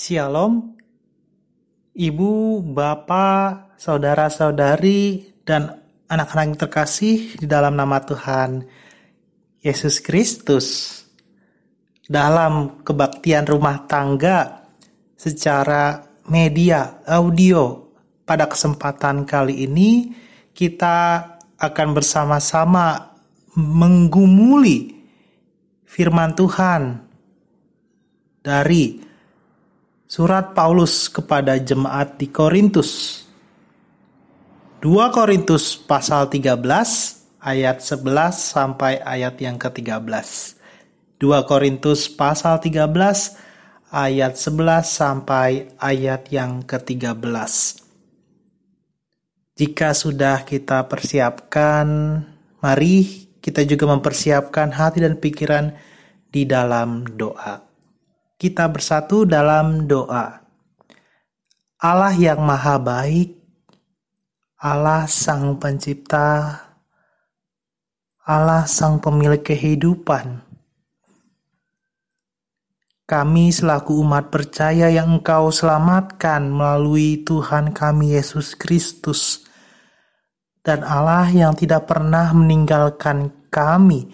Shalom, Ibu, Bapak, Saudara-saudari, dan anak-anak yang terkasih di dalam nama Tuhan Yesus Kristus. Dalam kebaktian rumah tangga secara media audio pada kesempatan kali ini kita akan bersama-sama menggumuli firman Tuhan dari surat Paulus kepada jemaat di Korintus. 2 Korintus pasal 13 ayat 11 sampai ayat yang ke-13. 2 Korintus pasal 13 ayat 11 sampai ayat yang ke-13. Jika sudah kita persiapkan, mari kita juga mempersiapkan hati dan pikiran di dalam doa kita bersatu dalam doa. Allah yang maha baik, Allah sang pencipta, Allah sang pemilik kehidupan. Kami selaku umat percaya yang engkau selamatkan melalui Tuhan kami Yesus Kristus dan Allah yang tidak pernah meninggalkan kami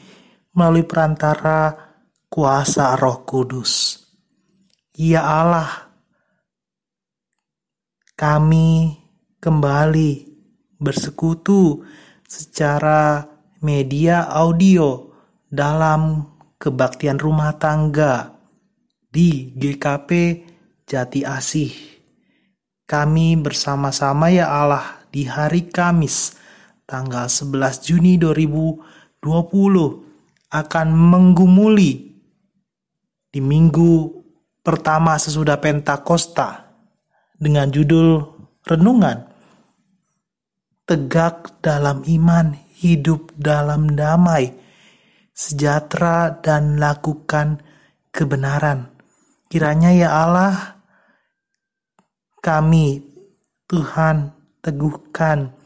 melalui perantara kuasa roh kudus. Ya Allah, kami kembali bersekutu secara media audio dalam kebaktian rumah tangga di GKP Jati Asih. Kami bersama-sama ya Allah di hari Kamis tanggal 11 Juni 2020 akan menggumuli di minggu pertama sesudah Pentakosta dengan judul renungan Tegak dalam iman, hidup dalam damai, sejahtera dan lakukan kebenaran. Kiranya ya Allah, kami Tuhan teguhkan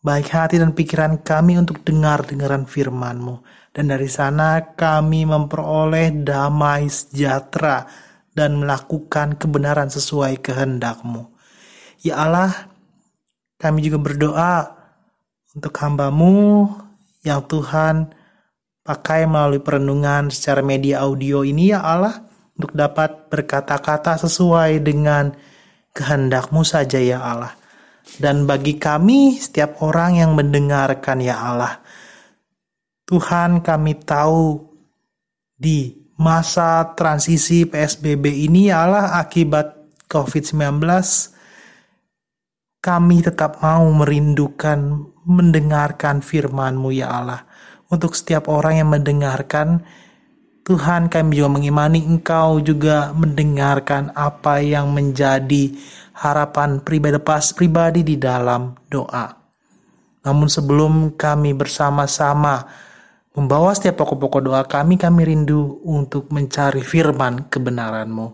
baik hati dan pikiran kami untuk dengar-dengaran firman-Mu dan dari sana kami memperoleh damai sejahtera dan melakukan kebenaran sesuai kehendak-Mu. Ya Allah, kami juga berdoa untuk hambamu yang Tuhan pakai melalui perenungan secara media audio ini ya Allah, untuk dapat berkata-kata sesuai dengan kehendak-Mu saja ya Allah. Dan bagi kami, setiap orang yang mendengarkan ya Allah, Tuhan kami tahu di masa transisi PSBB ini ialah akibat COVID-19 kami tetap mau merindukan mendengarkan firman-Mu ya Allah. Untuk setiap orang yang mendengarkan, Tuhan kami juga mengimani Engkau juga mendengarkan apa yang menjadi harapan pribadi pas pribadi di dalam doa. Namun sebelum kami bersama-sama Membawa setiap pokok-pokok doa kami, kami rindu untuk mencari firman kebenaran-Mu.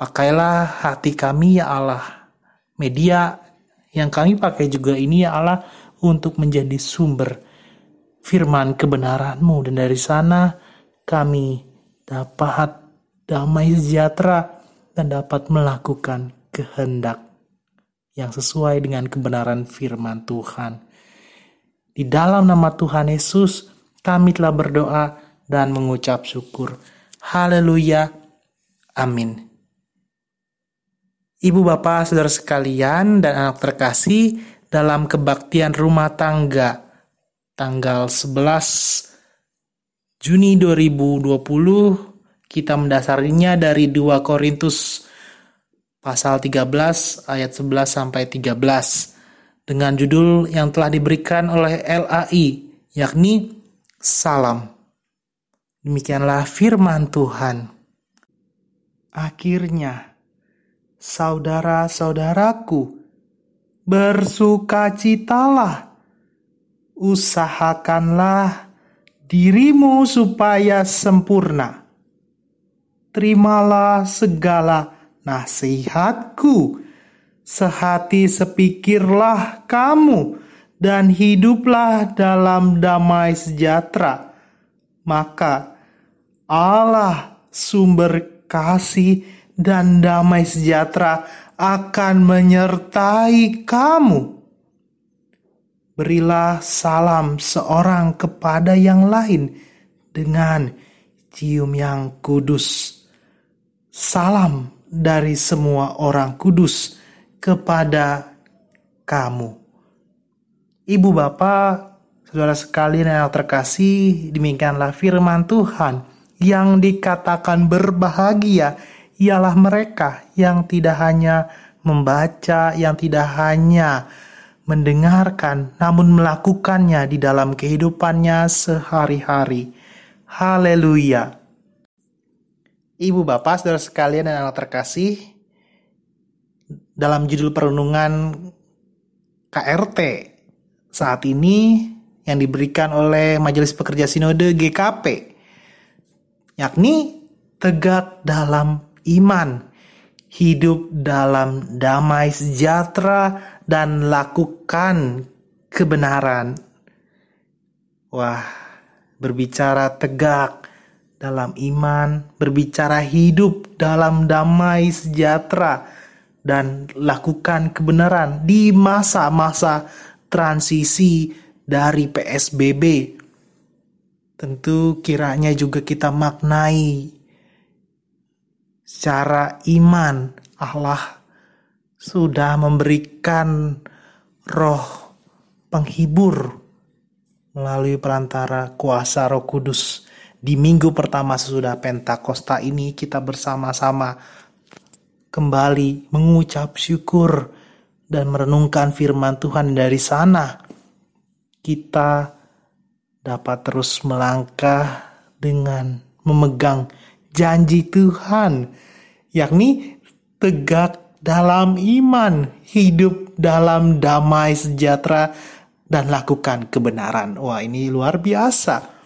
Pakailah hati kami ya Allah. Media yang kami pakai juga ini ya Allah untuk menjadi sumber firman kebenaran-Mu. Dan dari sana kami dapat damai sejahtera dan dapat melakukan kehendak yang sesuai dengan kebenaran firman Tuhan. Di dalam nama Tuhan Yesus, kami telah berdoa dan mengucap syukur. Haleluya. Amin. Ibu bapak saudara sekalian dan anak terkasih dalam kebaktian rumah tangga tanggal 11 Juni 2020 kita mendasarinya dari 2 Korintus pasal 13 ayat 11 sampai 13 dengan judul yang telah diberikan oleh LAI, yakni Salam. Demikianlah firman Tuhan. Akhirnya, saudara-saudaraku, bersukacitalah, usahakanlah dirimu supaya sempurna. Terimalah segala nasihatku Sehati sepikirlah kamu dan hiduplah dalam damai sejahtera. Maka Allah sumber kasih dan damai sejahtera akan menyertai kamu. Berilah salam seorang kepada yang lain dengan cium yang kudus. Salam dari semua orang kudus kepada kamu. Ibu bapak, saudara sekalian yang terkasih, demikianlah firman Tuhan yang dikatakan berbahagia ialah mereka yang tidak hanya membaca, yang tidak hanya mendengarkan, namun melakukannya di dalam kehidupannya sehari-hari. Haleluya! Ibu bapak, saudara sekalian anak terkasih, dalam judul perenungan KRT saat ini yang diberikan oleh Majelis Pekerja Sinode GKP, yakni tegak dalam iman, hidup dalam damai sejahtera, dan lakukan kebenaran. Wah, berbicara tegak dalam iman, berbicara hidup dalam damai sejahtera, dan lakukan kebenaran di masa-masa transisi dari PSBB. Tentu kiranya juga kita maknai secara iman Allah sudah memberikan roh penghibur melalui perantara kuasa Roh Kudus. Di minggu pertama sesudah Pentakosta ini kita bersama-sama kembali mengucap syukur dan merenungkan firman Tuhan dari sana. Kita dapat terus melangkah dengan memegang janji Tuhan, yakni tegak dalam iman, hidup dalam damai sejahtera, dan lakukan kebenaran. Wah, ini luar biasa.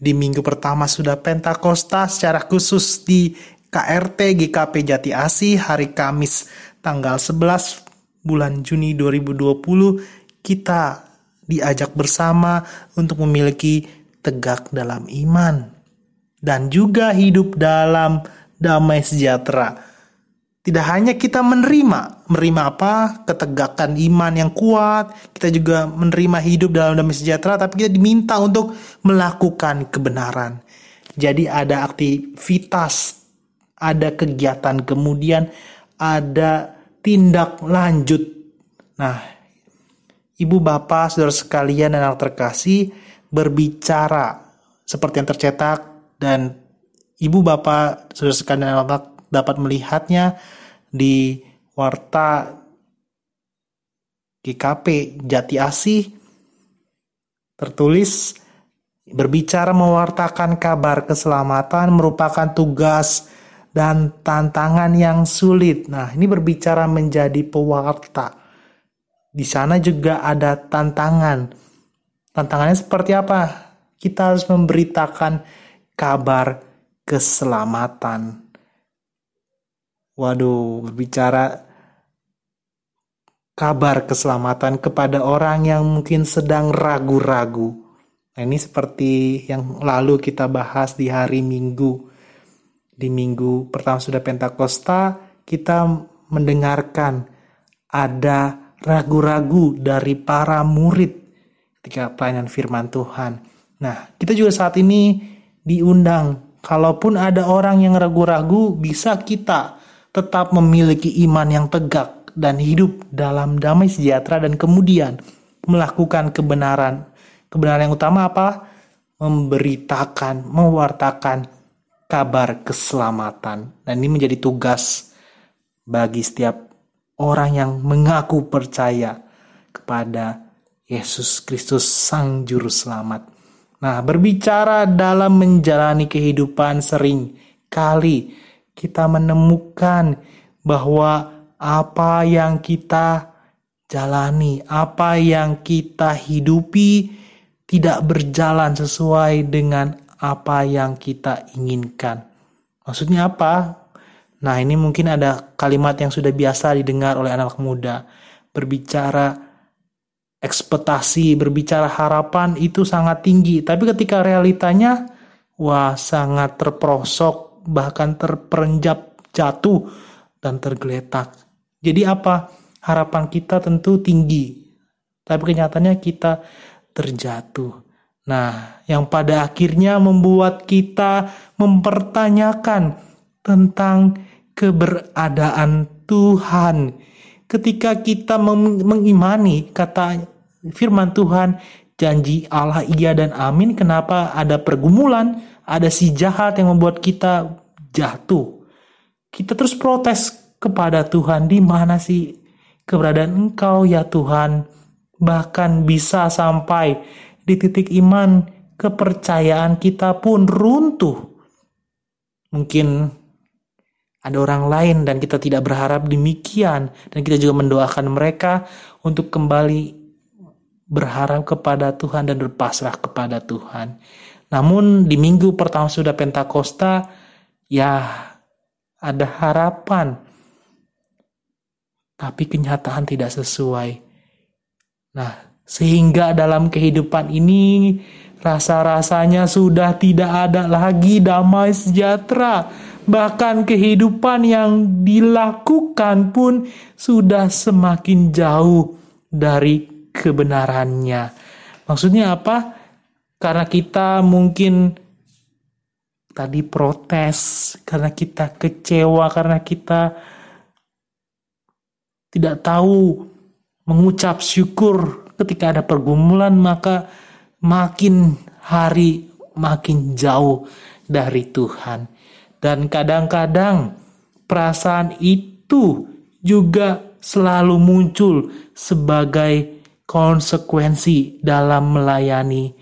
Di minggu pertama sudah Pentakosta secara khusus di KRT GKP Jati Asih hari Kamis tanggal 11 bulan Juni 2020 kita diajak bersama untuk memiliki tegak dalam iman dan juga hidup dalam damai sejahtera tidak hanya kita menerima, menerima apa? Ketegakan iman yang kuat, kita juga menerima hidup dalam damai sejahtera, tapi kita diminta untuk melakukan kebenaran. Jadi ada aktivitas, ada kegiatan, kemudian ada tindak lanjut. Nah, ibu bapak, saudara sekalian dan anak terkasih berbicara seperti yang tercetak dan ibu bapak, saudara sekalian dan anak dapat melihatnya di Warta GKP Jati Asih tertulis berbicara mewartakan kabar keselamatan merupakan tugas dan tantangan yang sulit. Nah, ini berbicara menjadi pewarta. Di sana juga ada tantangan. Tantangannya seperti apa? Kita harus memberitakan kabar keselamatan. Waduh, berbicara kabar keselamatan kepada orang yang mungkin sedang ragu-ragu. Nah, ini seperti yang lalu kita bahas di hari Minggu. Di minggu pertama sudah Pentakosta, kita mendengarkan ada ragu-ragu dari para murid ketika pelayanan firman Tuhan. Nah, kita juga saat ini diundang. Kalaupun ada orang yang ragu-ragu, bisa kita tetap memiliki iman yang tegak dan hidup dalam damai sejahtera dan kemudian melakukan kebenaran. Kebenaran yang utama apa? Memberitakan, mewartakan kabar keselamatan. Dan ini menjadi tugas bagi setiap orang yang mengaku percaya kepada Yesus Kristus Sang Juru Selamat. Nah, berbicara dalam menjalani kehidupan sering kali kita menemukan bahwa apa yang kita jalani, apa yang kita hidupi tidak berjalan sesuai dengan apa yang kita inginkan. Maksudnya apa? Nah, ini mungkin ada kalimat yang sudah biasa didengar oleh anak muda. Berbicara ekspektasi, berbicara harapan itu sangat tinggi, tapi ketika realitanya wah sangat terperosok bahkan terperenjap jatuh dan tergeletak. Jadi apa? Harapan kita tentu tinggi, tapi kenyataannya kita terjatuh. Nah, yang pada akhirnya membuat kita mempertanyakan tentang keberadaan Tuhan. Ketika kita mengimani kata firman Tuhan, janji Allah iya dan amin, kenapa ada pergumulan, ada si jahat yang membuat kita jatuh. Kita terus protes kepada Tuhan, di mana sih keberadaan Engkau ya Tuhan? Bahkan bisa sampai di titik iman kepercayaan kita pun runtuh. Mungkin ada orang lain dan kita tidak berharap demikian dan kita juga mendoakan mereka untuk kembali berharap kepada Tuhan dan berpasrah kepada Tuhan. Namun di minggu pertama sudah Pentakosta, ya ada harapan. Tapi kenyataan tidak sesuai. Nah, sehingga dalam kehidupan ini rasa-rasanya sudah tidak ada lagi damai sejahtera. Bahkan kehidupan yang dilakukan pun sudah semakin jauh dari kebenarannya. Maksudnya apa? Karena kita mungkin tadi protes, karena kita kecewa, karena kita tidak tahu mengucap syukur ketika ada pergumulan, maka makin hari makin jauh dari Tuhan. Dan kadang-kadang perasaan itu juga selalu muncul sebagai konsekuensi dalam melayani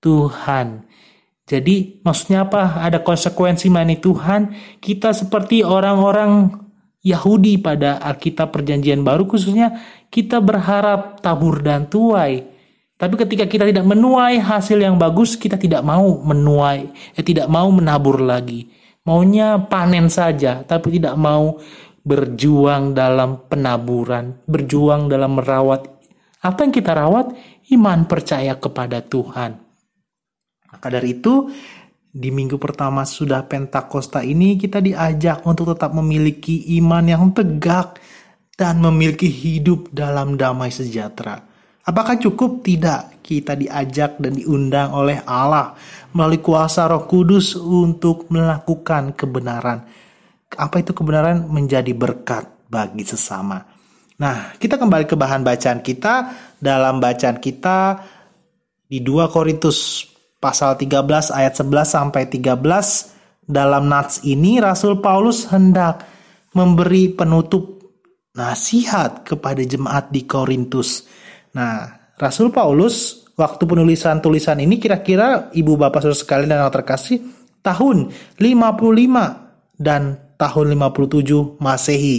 Tuhan. Jadi maksudnya apa? Ada konsekuensi melayani Tuhan. Kita seperti orang-orang Yahudi pada Alkitab Perjanjian Baru khususnya kita berharap tabur dan tuai. Tapi ketika kita tidak menuai hasil yang bagus, kita tidak mau menuai, eh, tidak mau menabur lagi. Maunya panen saja, tapi tidak mau berjuang dalam penaburan, berjuang dalam merawat apa yang kita rawat? Iman percaya kepada Tuhan. Maka dari itu, di minggu pertama sudah Pentakosta ini kita diajak untuk tetap memiliki iman yang tegak dan memiliki hidup dalam damai sejahtera. Apakah cukup? Tidak. Kita diajak dan diundang oleh Allah melalui kuasa Roh Kudus untuk melakukan kebenaran. Apa itu kebenaran? Menjadi berkat bagi sesama. Nah, kita kembali ke bahan bacaan kita. Dalam bacaan kita di 2 Korintus pasal 13 ayat 11 sampai 13 dalam nats ini Rasul Paulus hendak memberi penutup nasihat kepada jemaat di Korintus. Nah, Rasul Paulus waktu penulisan tulisan ini kira-kira ibu bapak saudara sekalian dan yang terkasih tahun 55 dan tahun 57 Masehi.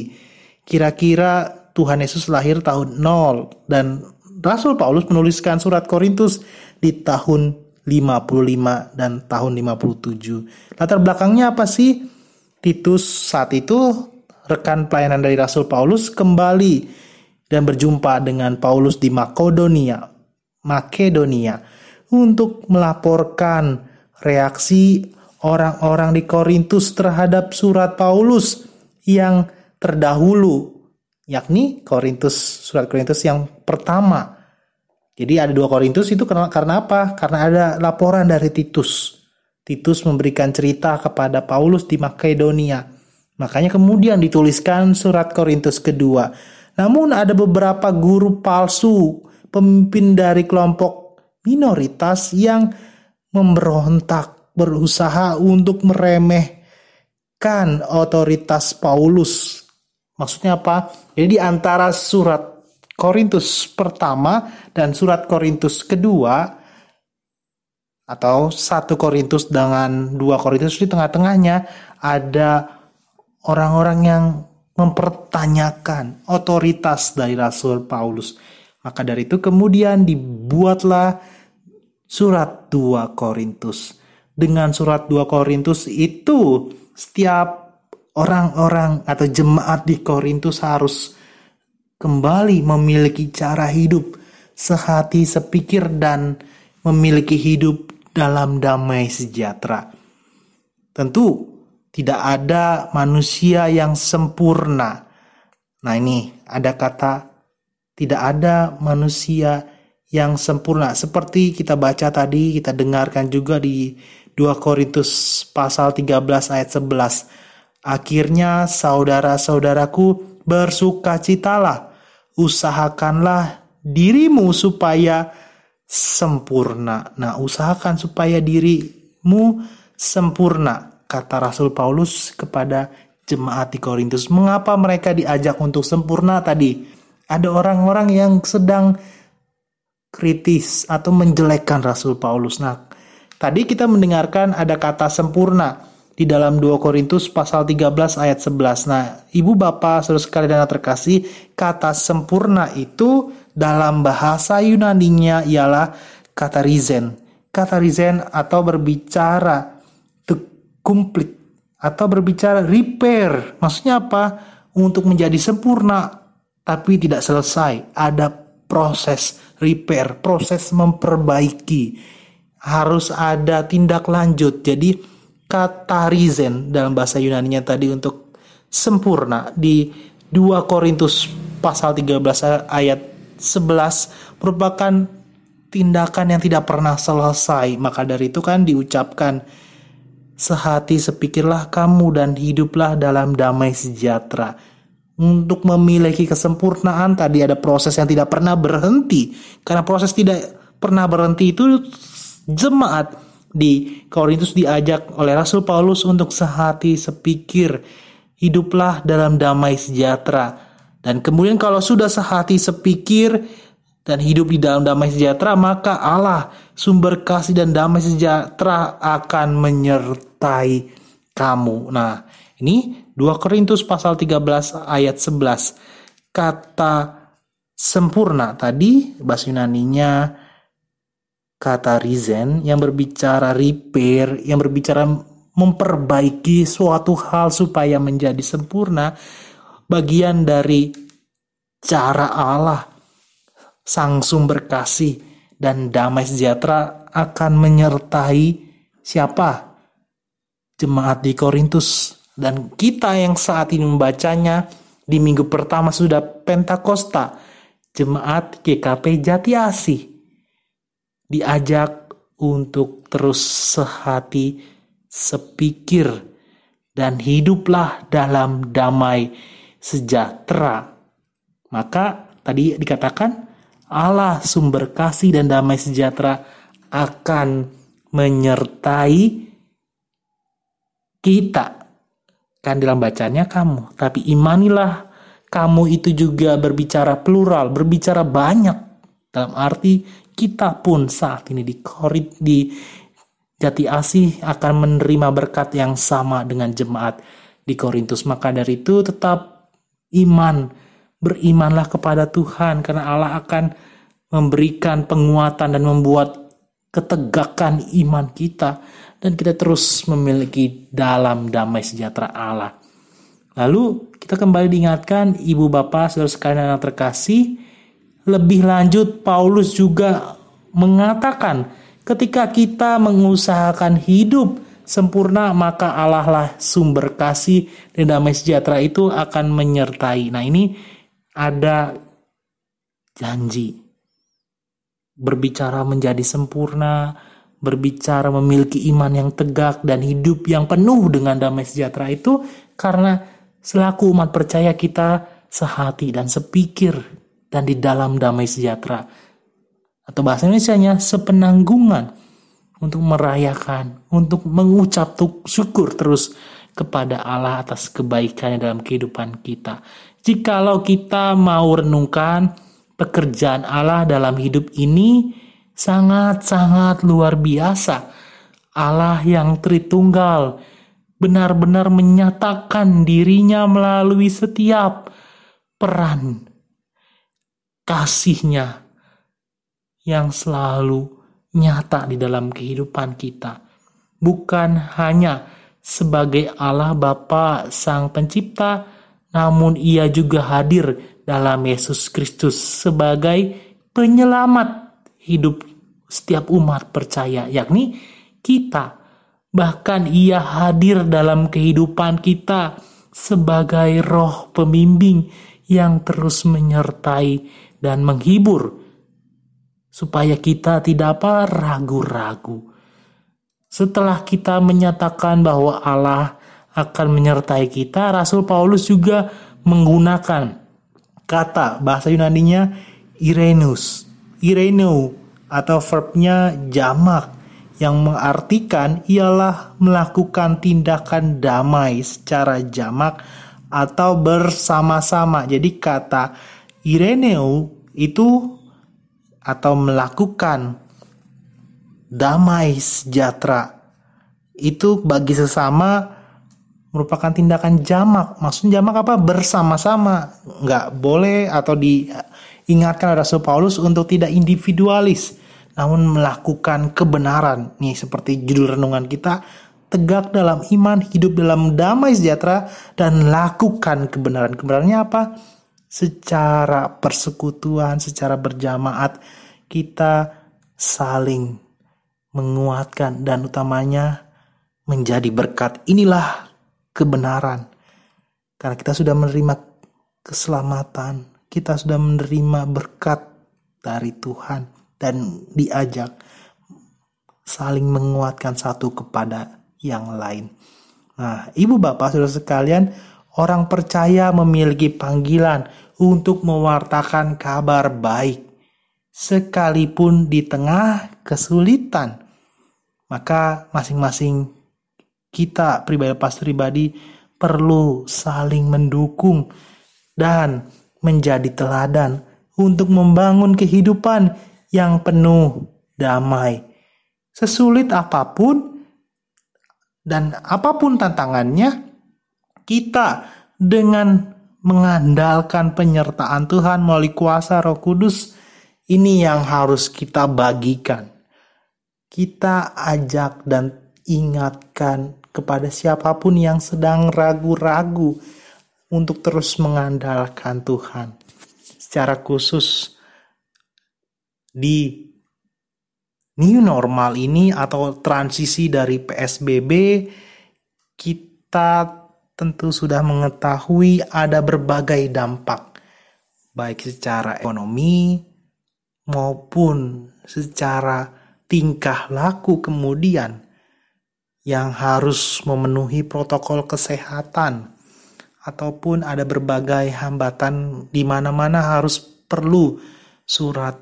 Kira-kira Tuhan Yesus lahir tahun 0 dan Rasul Paulus menuliskan surat Korintus di tahun 55 dan tahun 57. Latar belakangnya apa sih? Titus saat itu rekan pelayanan dari Rasul Paulus kembali dan berjumpa dengan Paulus di Makedonia, Makedonia untuk melaporkan reaksi orang-orang di Korintus terhadap surat Paulus yang terdahulu yakni Korintus surat Korintus yang pertama. Jadi ada dua Korintus itu karena, karena apa? Karena ada laporan dari Titus. Titus memberikan cerita kepada Paulus di Makedonia. Makanya kemudian dituliskan surat Korintus kedua. Namun ada beberapa guru palsu, pemimpin dari kelompok minoritas yang memberontak, berusaha untuk meremehkan otoritas Paulus Maksudnya apa? Jadi di antara surat Korintus pertama dan surat Korintus kedua atau satu Korintus dengan dua Korintus di tengah-tengahnya ada orang-orang yang mempertanyakan otoritas dari Rasul Paulus. Maka dari itu kemudian dibuatlah surat 2 Korintus. Dengan surat 2 Korintus itu setiap orang-orang atau jemaat di Korintus harus kembali memiliki cara hidup sehati sepikir dan memiliki hidup dalam damai sejahtera. Tentu tidak ada manusia yang sempurna. Nah, ini ada kata tidak ada manusia yang sempurna. Seperti kita baca tadi, kita dengarkan juga di 2 Korintus pasal 13 ayat 11. Akhirnya saudara-saudaraku bersukacitalah, usahakanlah dirimu supaya sempurna. Nah, usahakan supaya dirimu sempurna, kata Rasul Paulus kepada jemaat di Korintus. Mengapa mereka diajak untuk sempurna tadi? Ada orang-orang yang sedang kritis atau menjelekkan Rasul Paulus. Nah, tadi kita mendengarkan ada kata sempurna di dalam 2 Korintus pasal 13 ayat 11. Nah, Ibu Bapak Saudara sekalian yang terkasih, kata sempurna itu dalam bahasa Yunaninya ialah kata rizen. Kata rizen atau berbicara complete atau berbicara repair. Maksudnya apa? Untuk menjadi sempurna tapi tidak selesai. Ada proses repair, proses memperbaiki. Harus ada tindak lanjut. Jadi kata rizen dalam bahasa Yunani-nya tadi untuk sempurna di 2 Korintus pasal 13 ayat 11 merupakan tindakan yang tidak pernah selesai. Maka dari itu kan diucapkan sehati sepikirlah kamu dan hiduplah dalam damai sejahtera. Untuk memiliki kesempurnaan tadi ada proses yang tidak pernah berhenti. Karena proses tidak pernah berhenti itu jemaat di Korintus diajak oleh Rasul Paulus untuk sehati sepikir, hiduplah dalam damai sejahtera. Dan kemudian kalau sudah sehati sepikir dan hidup di dalam damai sejahtera, maka Allah sumber kasih dan damai sejahtera akan menyertai kamu. Nah, ini 2 Korintus pasal 13 ayat 11. Kata sempurna tadi bahasa Yunaninya kata Rizen yang berbicara repair, yang berbicara memperbaiki suatu hal supaya menjadi sempurna, bagian dari cara Allah, sang sumber kasih dan damai sejahtera akan menyertai siapa? Jemaat di Korintus dan kita yang saat ini membacanya di minggu pertama sudah Pentakosta, jemaat GKP Jati Asih diajak untuk terus sehati, sepikir, dan hiduplah dalam damai sejahtera. Maka tadi dikatakan Allah sumber kasih dan damai sejahtera akan menyertai kita. Kan dalam bacanya kamu, tapi imanilah kamu itu juga berbicara plural, berbicara banyak. Dalam arti kita pun saat ini di Korit di Jati Asih akan menerima berkat yang sama dengan jemaat di Korintus. Maka dari itu tetap iman, berimanlah kepada Tuhan karena Allah akan memberikan penguatan dan membuat ketegakan iman kita dan kita terus memiliki dalam damai sejahtera Allah. Lalu kita kembali diingatkan ibu bapak saudara sekalian yang terkasih lebih lanjut, Paulus juga mengatakan, ketika kita mengusahakan hidup sempurna, maka Allah lah sumber kasih dan damai sejahtera itu akan menyertai. Nah, ini ada janji berbicara menjadi sempurna, berbicara memiliki iman yang tegak dan hidup yang penuh dengan damai sejahtera itu karena selaku umat percaya kita sehati dan sepikir dan di dalam damai sejahtera. Atau bahasa Indonesia-nya sepenanggungan untuk merayakan, untuk mengucap syukur terus kepada Allah atas kebaikannya dalam kehidupan kita. Jikalau kita mau renungkan pekerjaan Allah dalam hidup ini sangat-sangat luar biasa. Allah yang Tritunggal benar-benar menyatakan dirinya melalui setiap peran kasihnya yang selalu nyata di dalam kehidupan kita. Bukan hanya sebagai Allah Bapa Sang Pencipta, namun ia juga hadir dalam Yesus Kristus sebagai penyelamat hidup setiap umat percaya, yakni kita Bahkan ia hadir dalam kehidupan kita sebagai roh pembimbing yang terus menyertai dan menghibur supaya kita tidak apa ragu-ragu. Setelah kita menyatakan bahwa Allah akan menyertai kita, Rasul Paulus juga menggunakan kata bahasa Yunaninya Irenus, Ireneu atau verbnya jamak yang mengartikan ialah melakukan tindakan damai secara jamak atau bersama-sama. Jadi kata Ireneu itu atau melakukan damai sejahtera itu bagi sesama merupakan tindakan jamak. Maksudnya jamak apa? Bersama-sama. Nggak boleh atau diingatkan Rasul Paulus untuk tidak individualis. Namun melakukan kebenaran. Nih seperti judul renungan kita. Tegak dalam iman, hidup dalam damai sejahtera, dan lakukan kebenaran. Kebenarannya apa? Secara persekutuan, secara berjamaat, kita saling menguatkan dan utamanya menjadi berkat. Inilah kebenaran. Karena kita sudah menerima keselamatan, kita sudah menerima berkat dari Tuhan dan diajak saling menguatkan satu kepada yang lain. Nah, Ibu Bapak Saudara sekalian, orang percaya memiliki panggilan untuk mewartakan kabar baik sekalipun di tengah kesulitan. Maka masing-masing kita pribadi pas pribadi perlu saling mendukung dan menjadi teladan untuk membangun kehidupan yang penuh damai. Sesulit apa pun dan apa pun tantangannya, kita dengan mengandalkan penyertaan Tuhan melalui kuasa Roh Kudus, ini yang harus kita bagikan. Kita ajak dan ingatkan kepada siapa pun yang sedang ragu-ragu untuk terus mengandalkan Tuhan. Secara khusus di new normal ini atau transisi dari PSBB kita tentu sudah mengetahui ada berbagai dampak baik secara ekonomi maupun secara tingkah laku kemudian yang harus memenuhi protokol kesehatan ataupun ada berbagai hambatan di mana-mana harus perlu surat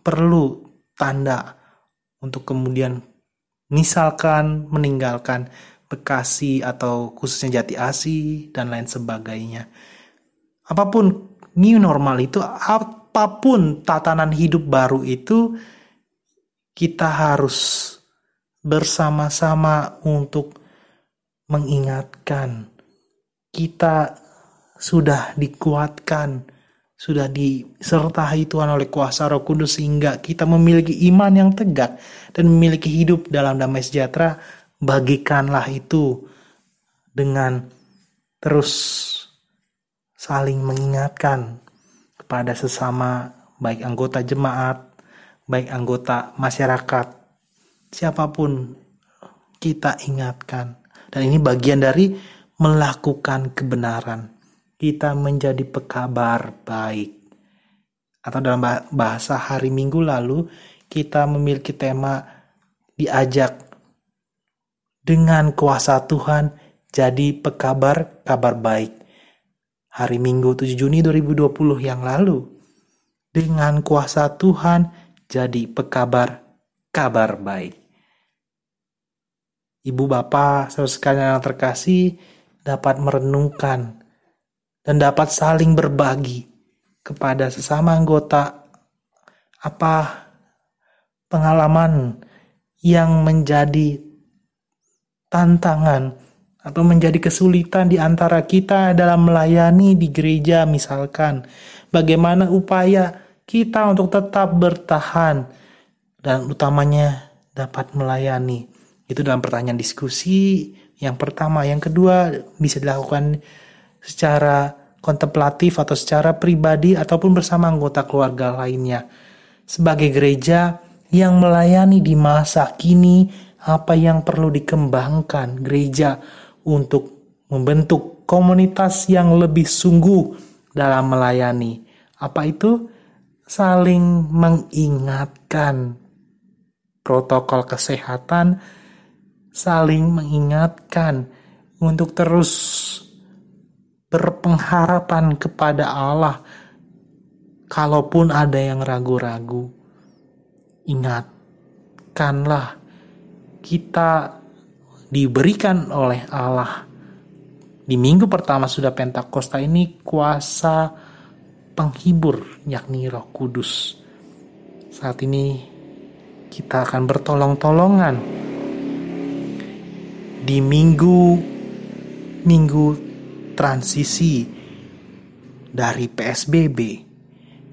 perlu tanda untuk kemudian misalkan meninggalkan Bekasi atau khususnya Jati Asi dan lain sebagainya. Apa pun new normal itu apa pun tatanan hidup baru itu kita harus bersama-sama untuk mengingatkan. Kita sudah dikuatkan, sudah disertai Tuhan oleh kuasa Roh Kudus sehingga kita memiliki iman yang tegak dan memiliki hidup dalam damai sejahtera, bagikanlah itu dengan terus saling mengingatkan kepada sesama baik anggota jemaat, baik anggota masyarakat siapa pun kita ingatkan. Dan ini bagian dari melakukan kebenaran. Kita menjadi pekabar baik. Atau dalam bahasa hari Minggu lalu, kita memiliki tema diajak dengan kuasa Tuhan jadi pekabar kabar baik. Hari Minggu 7 Juni 2020 yang lalu. Dengan kuasa Tuhan jadi pekabar kabar baik ibu saudara sekalian yang terkasih dapat merenungkan dan dapat saling berbagi kepada sesama anggota apa pengalaman yang menjadi tantangan atau menjadi kesulitan di antara kita dalam melayani di gereja misalkan. Bagaimana upaya kita untuk tetap bertahan dan utamanya dapat melayani itu dalam pertanyaan diskusi yang pertama. Yang kedua bisa dilakukan secara kontemplatif atau secara pribadi ataupun bersama anggota keluarga lainnya. Sebagai gereja yang melayani di masa kini apa yang perlu dikembangkan gereja untuk membentuk komunitas yang lebih sungguh dalam melayani. Apa itu? Saling mengingatkan protokol kesehatan, saling mengingatkan untuk terus berpengharapan kepada Allah. Kalaupun ada yang ragu-ragu, ingatkanlah kita diberikan oleh Allah. Di minggu pertama sudah Pentakosta ini kuasa penghibur yakni Roh Kudus. Saat ini kita akan bertolong-tolongan di minggu minggu transisi dari PSBB,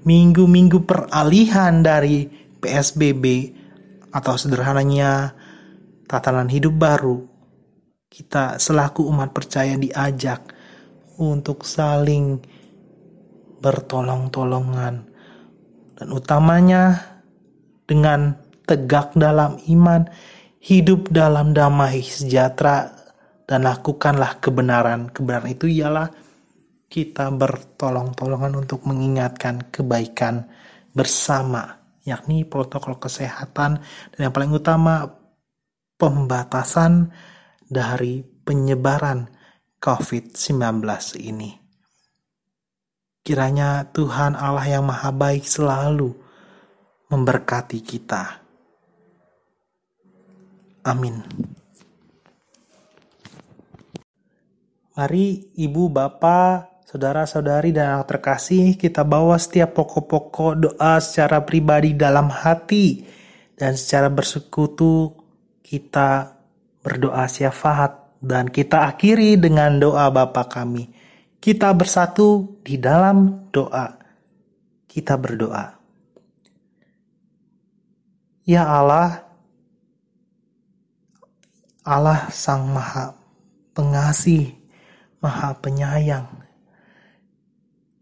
minggu-minggu peralihan dari PSBB atau sederhananya tatanan hidup baru, kita selaku umat percaya diajak untuk saling bertolong-tolongan. Dan utamanya dengan tegak dalam iman, hidup dalam damai sejahtera dan lakukanlah kebenaran. Kebenaran itu ialah kita bertolong-tolongan untuk mengingatkan kebaikan bersama, yakni protokol kesehatan dan yang paling utama pembatasan dari penyebaran COVID-19 ini. Kiranya Tuhan Allah yang Maha Baik selalu memberkati kita. Amin. Mari ibu, bapak, saudara-saudari dan anak terkasih kita bawa setiap pokok-pokok doa secara pribadi dalam hati dan secara bersekutu kita berdoa syafaat dan kita akhiri dengan doa Bapa kami. Kita bersatu di dalam doa. Kita berdoa. Ya Allah, Allah Sang Maha Pengasih, Maha Penyayang,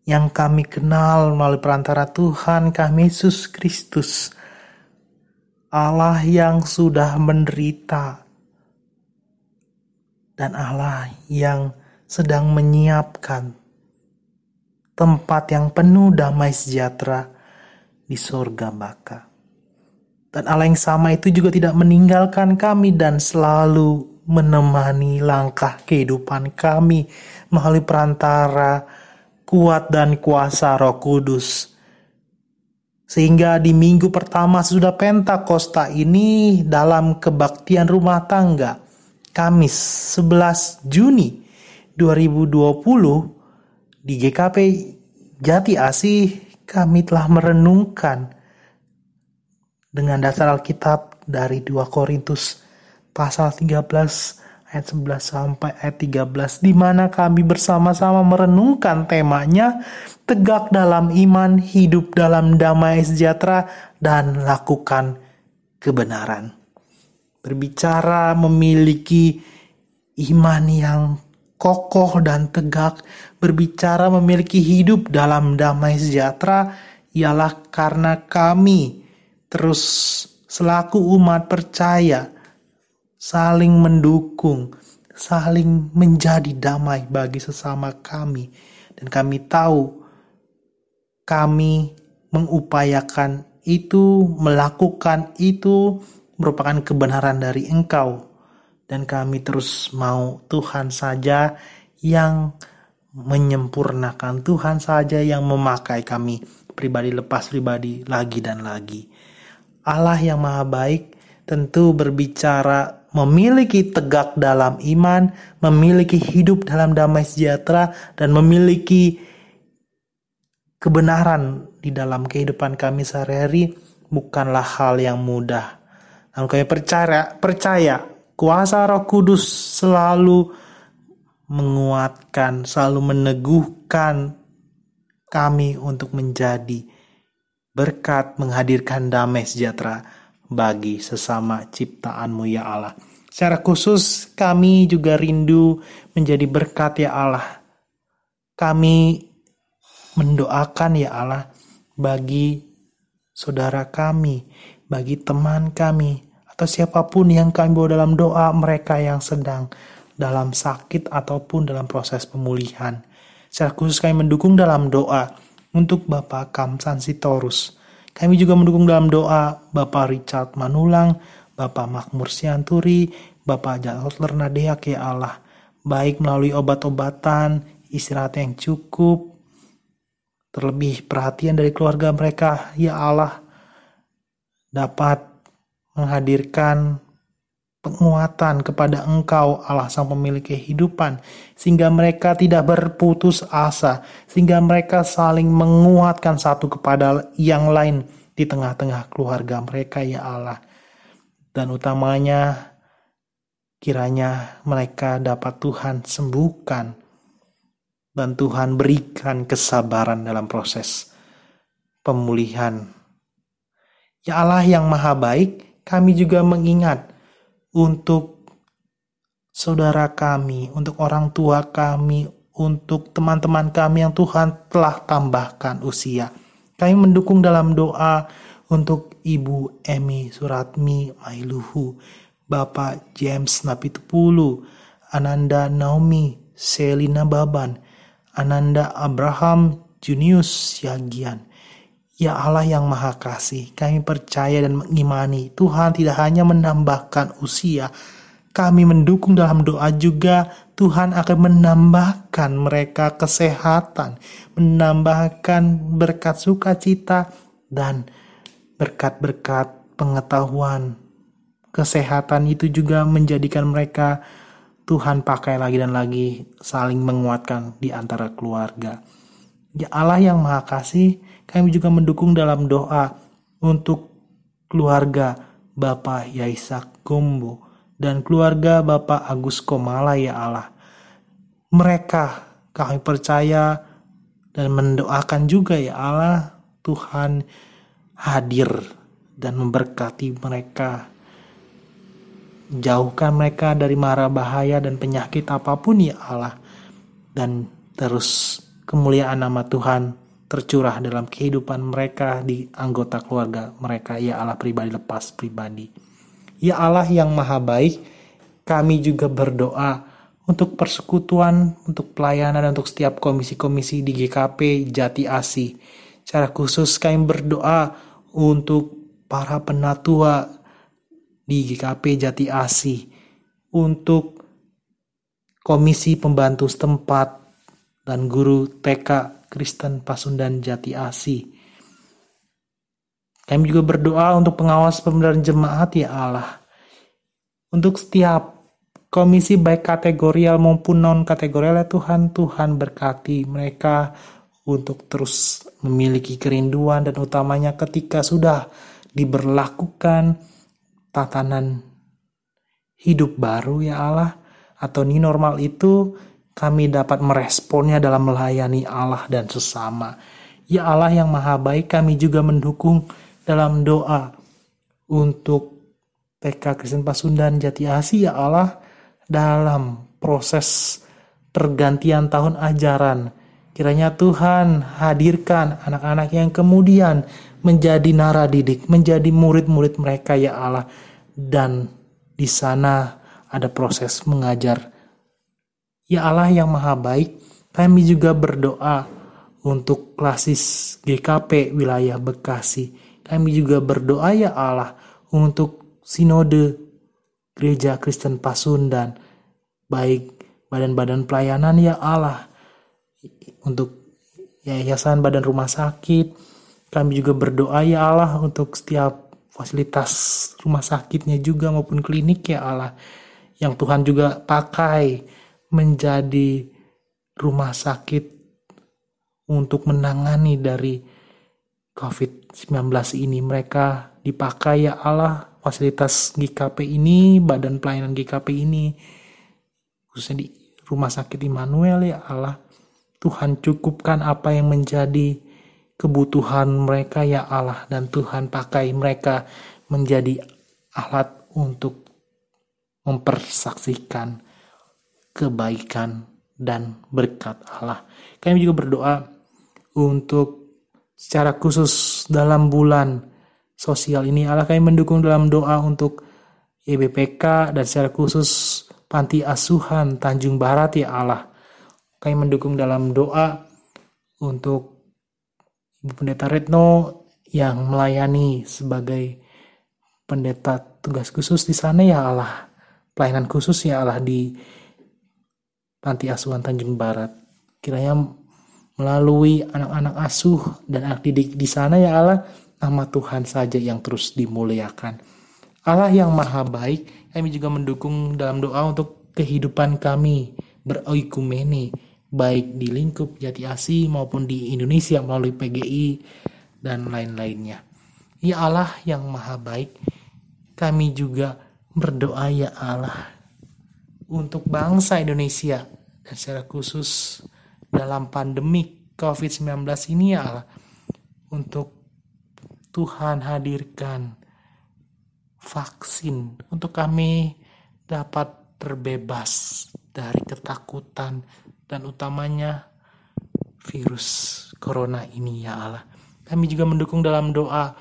yang kami kenal melalui perantara Tuhan kami Yesus Kristus, Allah yang sudah menderita, dan Allah yang sedang menyiapkan tempat yang penuh damai sejahtera di surga baka. Dan Allah yang sama itu juga tidak meninggalkan kami dan selalu menemani langkah kehidupan kami melalui perantara kuat dan kuasa Roh Kudus. Sehingga di minggu pertama sudah Pentakosta ini dalam kebaktian rumah tangga, Kamis 11 Juni 2020 di GKP Jati Asih kami telah merenungkan dengan dasar Alkitab dari 2 Korintus pasal 13 ayat 11 sampai ayat 13 di mana kami bersama-sama merenungkan temanya tegak dalam iman, hidup dalam damai sejahtera dan lakukan kebenaran. Berbicara memiliki iman yang kokoh dan tegak, berbicara memiliki hidup dalam damai sejahtera ialah karena kami terus selaku umat percaya saling mendukung, saling menjadi damai bagi sesama kami. Dan kami tahu kami mengupayakan itu, melakukan itu merupakan kebenaran dari Engkau. Dan kami terus mau Tuhan saja yang menyempurnakan, Tuhan saja yang memakai kami pribadi lepas pribadi lagi dan lagi. Allah yang maha baik tentu berbicara memiliki tegak dalam iman, memiliki hidup dalam damai sejahtera, dan memiliki kebenaran di dalam kehidupan kami sehari-hari bukanlah hal yang mudah. Namun kami percaya, percaya kuasa Roh Kudus selalu menguatkan, selalu meneguhkan kami untuk menjadi berkat menghadirkan damai sejahtera bagi sesama ciptaanmu ya Allah. Secara khusus kami juga rindu menjadi berkat ya Allah. Kami mendoakan ya Allah bagi saudara kami, bagi teman kami, atau siapa pun yang kami bawa dalam doa mereka yang sedang dalam sakit ataupun dalam proses pemulihan. Secara khusus kami mendukung dalam doa untuk Bapak Kamsan Sitorus. Kami juga mendukung dalam doa Bapak Richard Manulang, Bapak Makmur Sianturi, Bapak Jarod Lernadea ke Allah, baik melalui obat-obatan, istirahat yang cukup, terlebih perhatian dari keluarga mereka, ya Allah, dapat menghadirkan penguatan kepada Engkau, Allah Sang Pemilik kehidupan, sehingga mereka tidak berputus asa, sehingga mereka saling menguatkan satu kepada yang lain di tengah-tengah keluarga mereka, ya Allah. Dan utamanya, kiranya mereka dapat Tuhan sembuhkan, dan Tuhan berikan kesabaran dalam proses pemulihan. Ya Allah yang Maha Baik, kami juga mengingat untuk saudara kami, untuk orang tua kami, untuk teman-teman kami yang Tuhan telah tambahkan usia. Kami mendukung dalam doa untuk Ibu Emi Suratmi Mailuhu, Bapak James Napitupulu, Ananda Naomi Selina Baban, Ananda Abraham Junius Yagian, Ya Allah yang Maha Kasih, kami percaya dan mengimani Tuhan tidak hanya menambahkan usia, kami mendukung dalam doa juga Tuhan akan menambahkan mereka kesehatan, menambahkan berkat sukacita dan berkat-berkat pengetahuan. Kesehatan itu juga menjadikan mereka Tuhan pakai lagi dan lagi saling menguatkan di antara keluarga. Ya Allah yang Maha Kasih, kami juga mendukung dalam doa untuk keluarga Bapak Yaisak Gombo dan keluarga Bapak Agus Komala ya Allah. Mereka kami percaya dan mendoakan juga ya Allah Tuhan hadir dan memberkati mereka. Jauhkan mereka dari mara bahaya dan penyakit apa pun ya Allah. Dan terus kemuliaan nama Tuhan tercurah dalam kehidupan mereka di anggota keluarga mereka. Ya Allah pribadi lepas pribadi. Ya Allah yang maha baik, kami juga berdoa untuk persekutuan, untuk pelayanan, untuk setiap komisi-komisi di GKP Jati Asi. Secara khusus kami berdoa untuk para penatua di GKP Jati Asi, untuk komisi pembantu setempat, dan guru TK Kristen Pasundan Jati Asi. Kami juga berdoa untuk pengawas pembenaran jemaat ya Allah. Untuk setiap komisi baik kategorial maupun non kategorial ya Tuhan, Tuhan berkati mereka untuk terus memiliki kerinduan dan utamanya ketika sudah diberlakukan tatanan hidup baru ya Allah atau ni normal itu kami dapat meresponnya dalam melayani Allah dan sesama. Ya Allah yang maha baik, kami juga mendukung dalam doa untuk TK Kristen Pasundan Jati Asi ya Allah dalam proses pergantian tahun ajaran. Kiranya Tuhan hadirkan anak-anak yang kemudian menjadi nara didik, menjadi murid-murid mereka ya Allah. Dan di sana ada proses mengajar Ya Allah yang maha baik, kami juga berdoa untuk klasis GKP wilayah Bekasi. Kami juga berdoa ya Allah untuk sinode Gereja Kristen Pasundan, baik badan-badan pelayanan ya Allah, untuk yayasan badan rumah sakit. Kami juga berdoa ya Allah untuk setiap fasilitas rumah sakitnya juga maupun klinik ya Allah yang Tuhan juga pakai menjadi rumah sakit untuk menangani dari COVID-19 ini. Mereka dipakai ya Allah fasilitas GKP ini, badan pelayanan GKP ini, khususnya di rumah sakit Immanuel ya Allah. Tuhan cukupkan apa yang menjadi kebutuhan mereka ya Allah dan Tuhan pakai mereka menjadi alat untuk mempersaksikan kebaikan dan berkat Allah. Kami juga berdoa untuk secara khusus dalam bulan sosial ini Allah kami mendukung dalam doa untuk YBPK dan secara khusus Panti Asuhan Tanjung Barat ya Allah. Kami mendukung dalam doa untuk Ibu Pendeta Retno yang melayani sebagai pendeta tugas khusus di sana ya Allah. Pelayanan khusus ya Allah di Panti Asuhan Tanjung Barat. Kiranya melalui anak-anak asuh dan anak didik di sana ya Allah, nama Tuhan saja yang terus dimuliakan. Allah yang maha baik, kami juga mendukung dalam doa untuk kehidupan kami beroikumene, baik di lingkup Jati Asih maupun di Indonesia melalui PGI dan lain-lainnya. Ya Allah yang maha baik, kami juga berdoa ya Allah untuk bangsa Indonesia dan secara khusus dalam pandemi COVID-19 ini ya Allah untuk Tuhan hadirkan vaksin untuk kami dapat terbebas dari ketakutan dan utamanya virus corona ini ya Allah. Kami juga mendukung dalam doa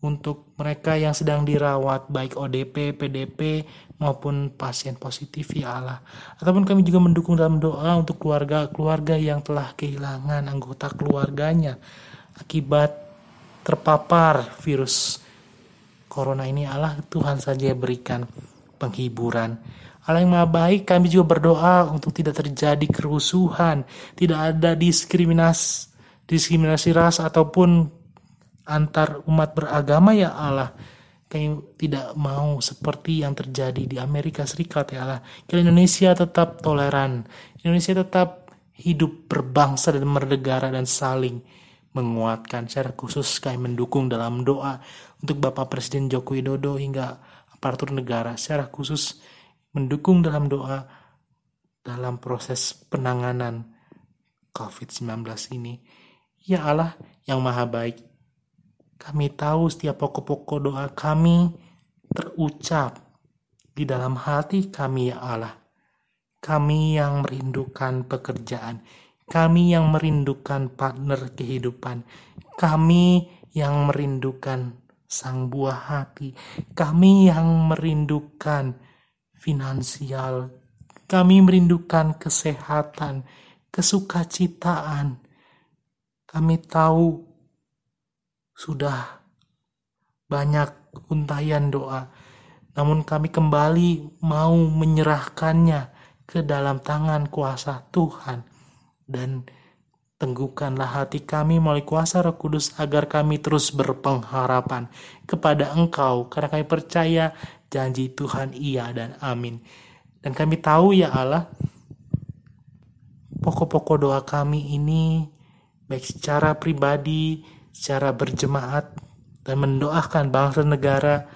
untuk mereka yang sedang dirawat baik ODP, PDP maupun pasien positif ya Allah. Ataupun kami juga mendukung dalam doa untuk keluarga-keluarga yang telah kehilangan anggota keluarganya akibat terpapar virus corona ini Allah Tuhan saja berikan penghiburan. Allah yang maha baik kami juga berdoa untuk tidak terjadi kerusuhan, tidak ada diskriminasi diskriminasi ras ataupun antar umat beragama ya Allah tidak mau seperti yang terjadi di Amerika Serikat ya Allah. Kira Indonesia tetap toleran. Indonesia tetap hidup berbangsa dan bernegara dan saling menguatkan. Secara khusus kami mendukung dalam doa untuk Bapak Presiden Joko Widodo hingga aparatur negara. Secara khusus mendukung dalam doa dalam proses penanganan COVID-19 ini. Ya Allah yang maha baik, kami tahu setiap pokok-pokok doa kami terucap di dalam hati kami ya Allah. Kami yang merindukan pekerjaan, kami yang merindukan partner kehidupan, kami yang merindukan sang buah hati, kami yang merindukan finansial, kami merindukan kesehatan, kesukacitaan. Kami tahu sudah banyak untayan doa, namun kami kembali mau menyerahkannya ke dalam tangan kuasa Tuhan. Dan tenggukanlah hati kami melalui kuasa Roh Kudus agar kami terus berpengharapan kepada Engkau. Karena kami percaya janji Tuhan iya dan amin. Dan kami tahu ya Allah, pokok-pokok doa kami ini baik secara pribadi secara berjemaat dan mendoakan bangsa negara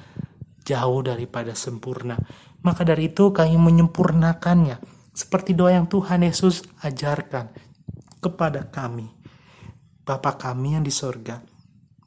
jauh daripada sempurna. Maka dari itu kami menyempurnakannya seperti doa yang Tuhan Yesus ajarkan kepada kami. Bapa kami yang di sorga,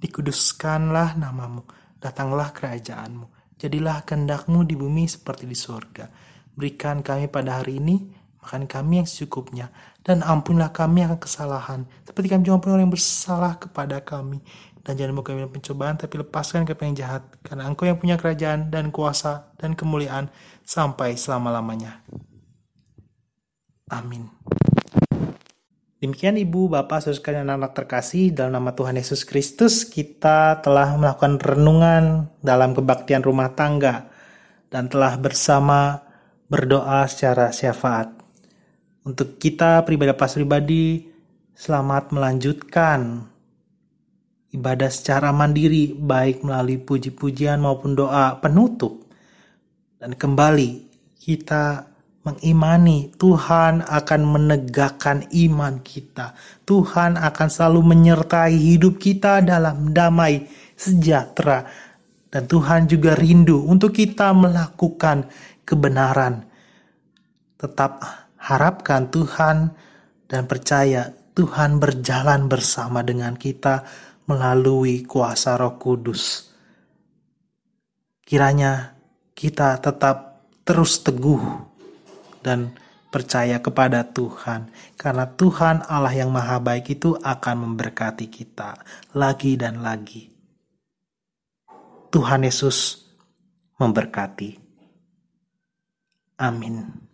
dikuduskanlah namamu, datanglah kerajaanmu, jadilah kehendakmu di bumi seperti di sorga. Berikan kami pada hari ini makan kami yang secukupnya, dan ampunlah kami akan kesalahan, seperti kami juga orang yang bersalah kepada kami. Dan jangan membuka kami pencobaan, tapi lepaskan kami yang jahat, karena engkau yang punya kerajaan dan kuasa dan kemuliaan sampai selama-lamanya. Amin. Demikian Ibu, Bapak, Saudara sekalian anak-anak terkasih, dalam nama Tuhan Yesus Kristus, kita telah melakukan renungan dalam kebaktian rumah tangga dan telah bersama berdoa secara syafaat. Untuk kita pribadi pas pribadi, selamat melanjutkan ibadah secara mandiri, baik melalui puji-pujian maupun doa penutup. Dan kembali kita mengimani Tuhan akan menegakkan iman kita. Tuhan akan selalu menyertai hidup kita dalam damai sejahtera. Dan Tuhan juga rindu untuk kita melakukan kebenaran. Tetap harapkan Tuhan dan percaya Tuhan berjalan bersama dengan kita melalui kuasa Roh Kudus. Kiranya kita tetap terus teguh dan percaya kepada Tuhan, karena Tuhan Allah yang Maha Baik itu akan memberkati kita lagi dan lagi. Tuhan Yesus memberkati. Amin.